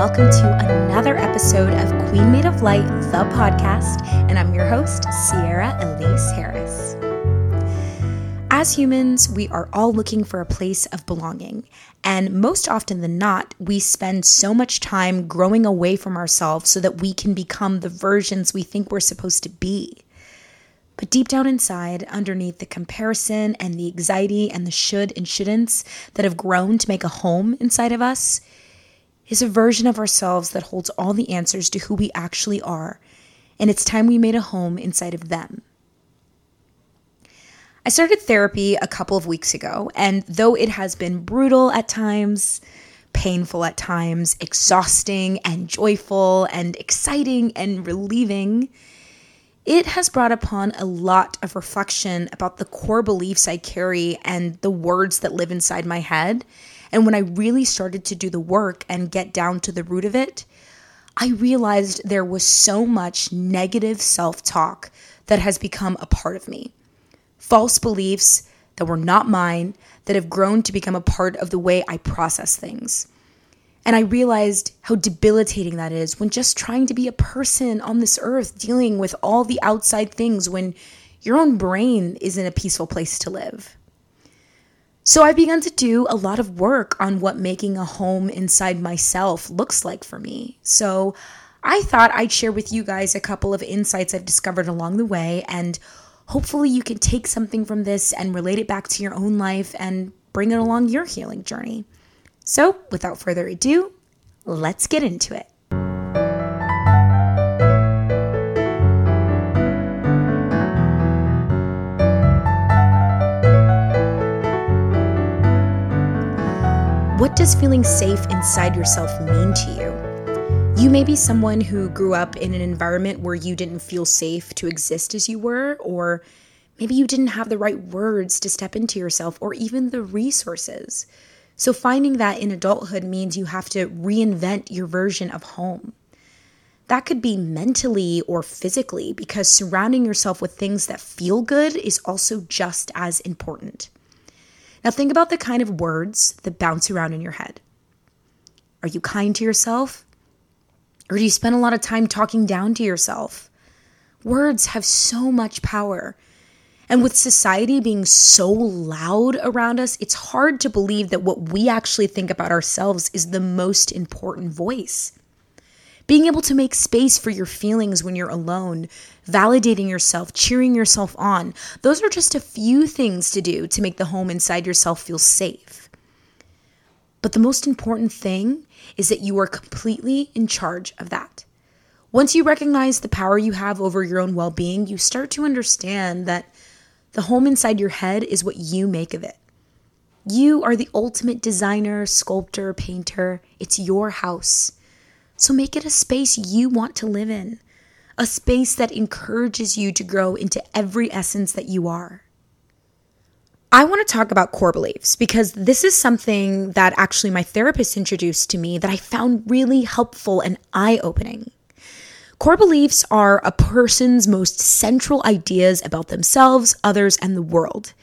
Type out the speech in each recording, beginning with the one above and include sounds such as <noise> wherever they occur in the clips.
welcome to another episode of Queen Made of Light, the podcast. And I'm your host, Sierra Elise Harris. As humans, we are all looking for a place of belonging. And most often than not, we spend so much time growing away from ourselves so that we can become the versions we think we're supposed to be. But deep down inside, underneath the comparison and the anxiety and the should and shouldn'ts that have grown to make a home inside of us, is a version of ourselves that holds all the answers to who we actually are. And it's time we made a home inside of them. I started therapy a couple of weeks ago, and though it has been brutal at times, painful at times, exhausting and joyful and exciting and relieving, it has brought upon a lot of reflection about the core beliefs I carry and the words that live inside my head. And when I really started to do the work and get down to the root of it, I realized there was so much negative self talk that has become a part of me false beliefs that were not mine that have grown to become a part of the way I process things. And I realized how debilitating that is when just trying to be a person on this earth, dealing with all the outside things when your own brain isn't a peaceful place to live. So I've begun to do a lot of work on what making a home inside myself looks like for me. So I thought I'd share with you guys a couple of insights I've discovered along the way and hopefully you can take something from this and relate it back to your own life and bring it along your healing journey. So, without further ado, let's get into it. What does feeling safe inside yourself mean to you? You may be someone who grew up in an environment where you didn't feel safe to exist as you were, or maybe you didn't have the right words to step into yourself, or even the resources. So, finding that in adulthood means you have to reinvent your version of home. That could be mentally or physically, because surrounding yourself with things that feel good is also just as important. Now, think about the kind of words that bounce around in your head. Are you kind to yourself? Or do you spend a lot of time talking down to yourself? Words have so much power. And with society being so loud around us, it's hard to believe that what we actually think about ourselves is the most important voice. Being able to make space for your feelings when you're alone, validating yourself, cheering yourself on, those are just a few things to do to make the home inside yourself feel safe. But the most important thing is that you are completely in charge of that. Once you recognize the power you have over your own well being, you start to understand that the home inside your head is what you make of it. You are the ultimate designer, sculptor, painter. It's your house. So make it a space you want to live in, a space that encourages you to grow into every essence that you are. I want to talk about core beliefs because this is something that actually my therapist introduced to me that I found really helpful and eye opening. Core beliefs are a person's most central ideas about themselves, others, and the world.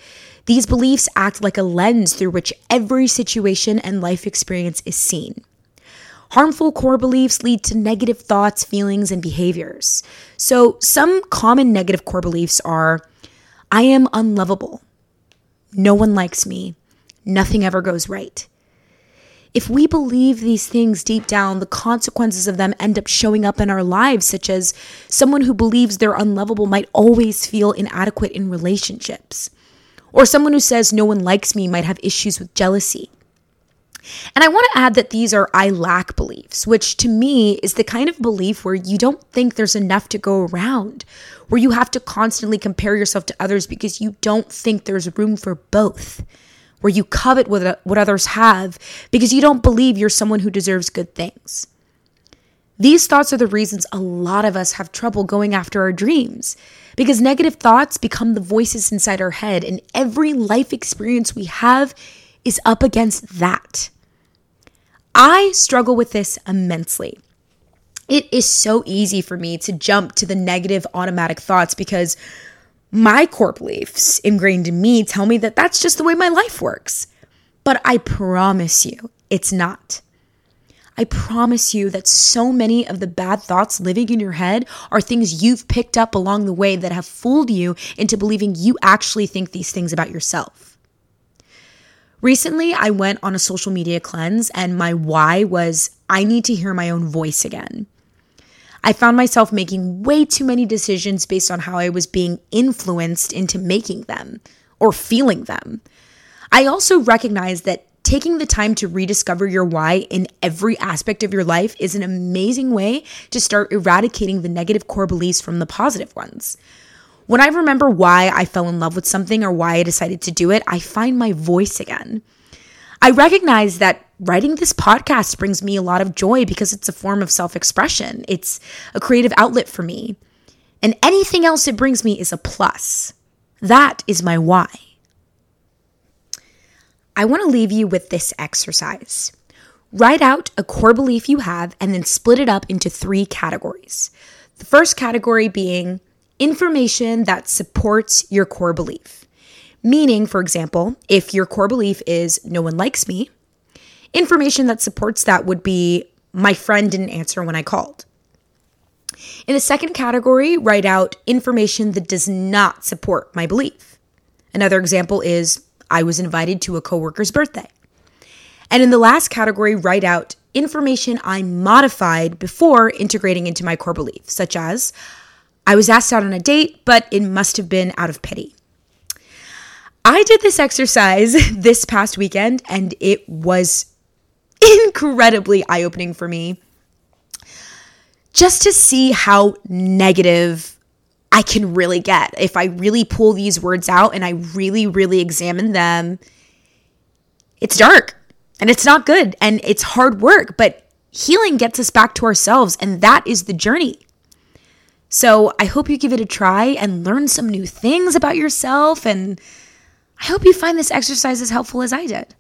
These beliefs act like a lens through which every situation and life experience is seen. Harmful core beliefs lead to negative thoughts, feelings, and behaviors. So, some common negative core beliefs are I am unlovable. No one likes me. Nothing ever goes right. If we believe these things deep down, the consequences of them end up showing up in our lives, such as someone who believes they're unlovable might always feel inadequate in relationships. Or someone who says no one likes me might have issues with jealousy. And I want to add that these are I lack beliefs, which to me is the kind of belief where you don't think there's enough to go around, where you have to constantly compare yourself to others because you don't think there's room for both, where you covet what, what others have because you don't believe you're someone who deserves good things. These thoughts are the reasons a lot of us have trouble going after our dreams because negative thoughts become the voices inside our head, and every life experience we have is up against that. I struggle with this immensely. It is so easy for me to jump to the negative automatic thoughts because my core beliefs ingrained in me tell me that that's just the way my life works. But I promise you, it's not. I promise you that so many of the bad thoughts living in your head are things you've picked up along the way that have fooled you into believing you actually think these things about yourself. Recently, I went on a social media cleanse, and my why was I need to hear my own voice again. I found myself making way too many decisions based on how I was being influenced into making them or feeling them. I also recognized that taking the time to rediscover your why in every aspect of your life is an amazing way to start eradicating the negative core beliefs from the positive ones. When I remember why I fell in love with something or why I decided to do it, I find my voice again. I recognize that writing this podcast brings me a lot of joy because it's a form of self expression, it's a creative outlet for me. And anything else it brings me is a plus. That is my why. I want to leave you with this exercise. Write out a core belief you have and then split it up into three categories. The first category being information that supports your core belief. Meaning, for example, if your core belief is no one likes me, information that supports that would be my friend didn't answer when I called. In the second category, write out information that does not support my belief. Another example is I was invited to a coworker's birthday. And in the last category, write out information I modified before integrating into my core belief, such as I was asked out on a date, but it must have been out of pity. I did this exercise <laughs> this past weekend and it was <laughs> incredibly eye opening for me just to see how negative I can really get. If I really pull these words out and I really, really examine them, it's dark and it's not good and it's hard work, but healing gets us back to ourselves, and that is the journey. So I hope you give it a try and learn some new things about yourself. And I hope you find this exercise as helpful as I did.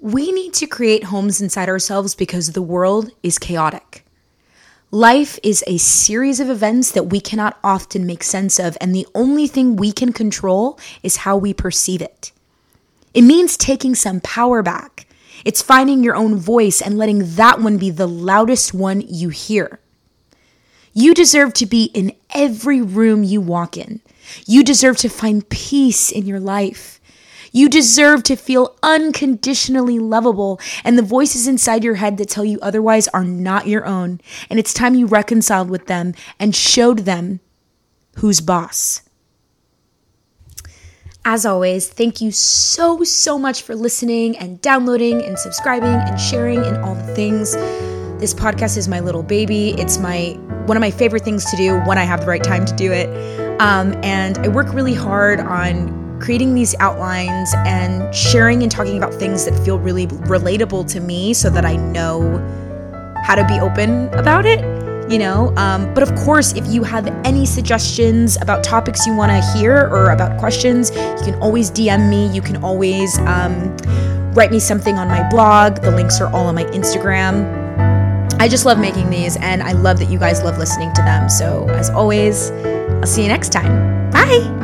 We need to create homes inside ourselves because the world is chaotic. Life is a series of events that we cannot often make sense of, and the only thing we can control is how we perceive it. It means taking some power back. It's finding your own voice and letting that one be the loudest one you hear. You deserve to be in every room you walk in. You deserve to find peace in your life. You deserve to feel unconditionally lovable, and the voices inside your head that tell you otherwise are not your own. And it's time you reconciled with them and showed them who's boss. As always, thank you so, so much for listening and downloading and subscribing and sharing and all the things. This podcast is my little baby. It's my one of my favorite things to do when I have the right time to do it. Um, and I work really hard on creating these outlines and sharing and talking about things that feel really relatable to me so that I know how to be open about it, you know? Um, but of course, if you have any suggestions about topics you want to hear or about questions, you can always DM me. You can always um, write me something on my blog. The links are all on my Instagram. I just love making these and I love that you guys love listening to them. So, as always, I'll see you next time. Bye.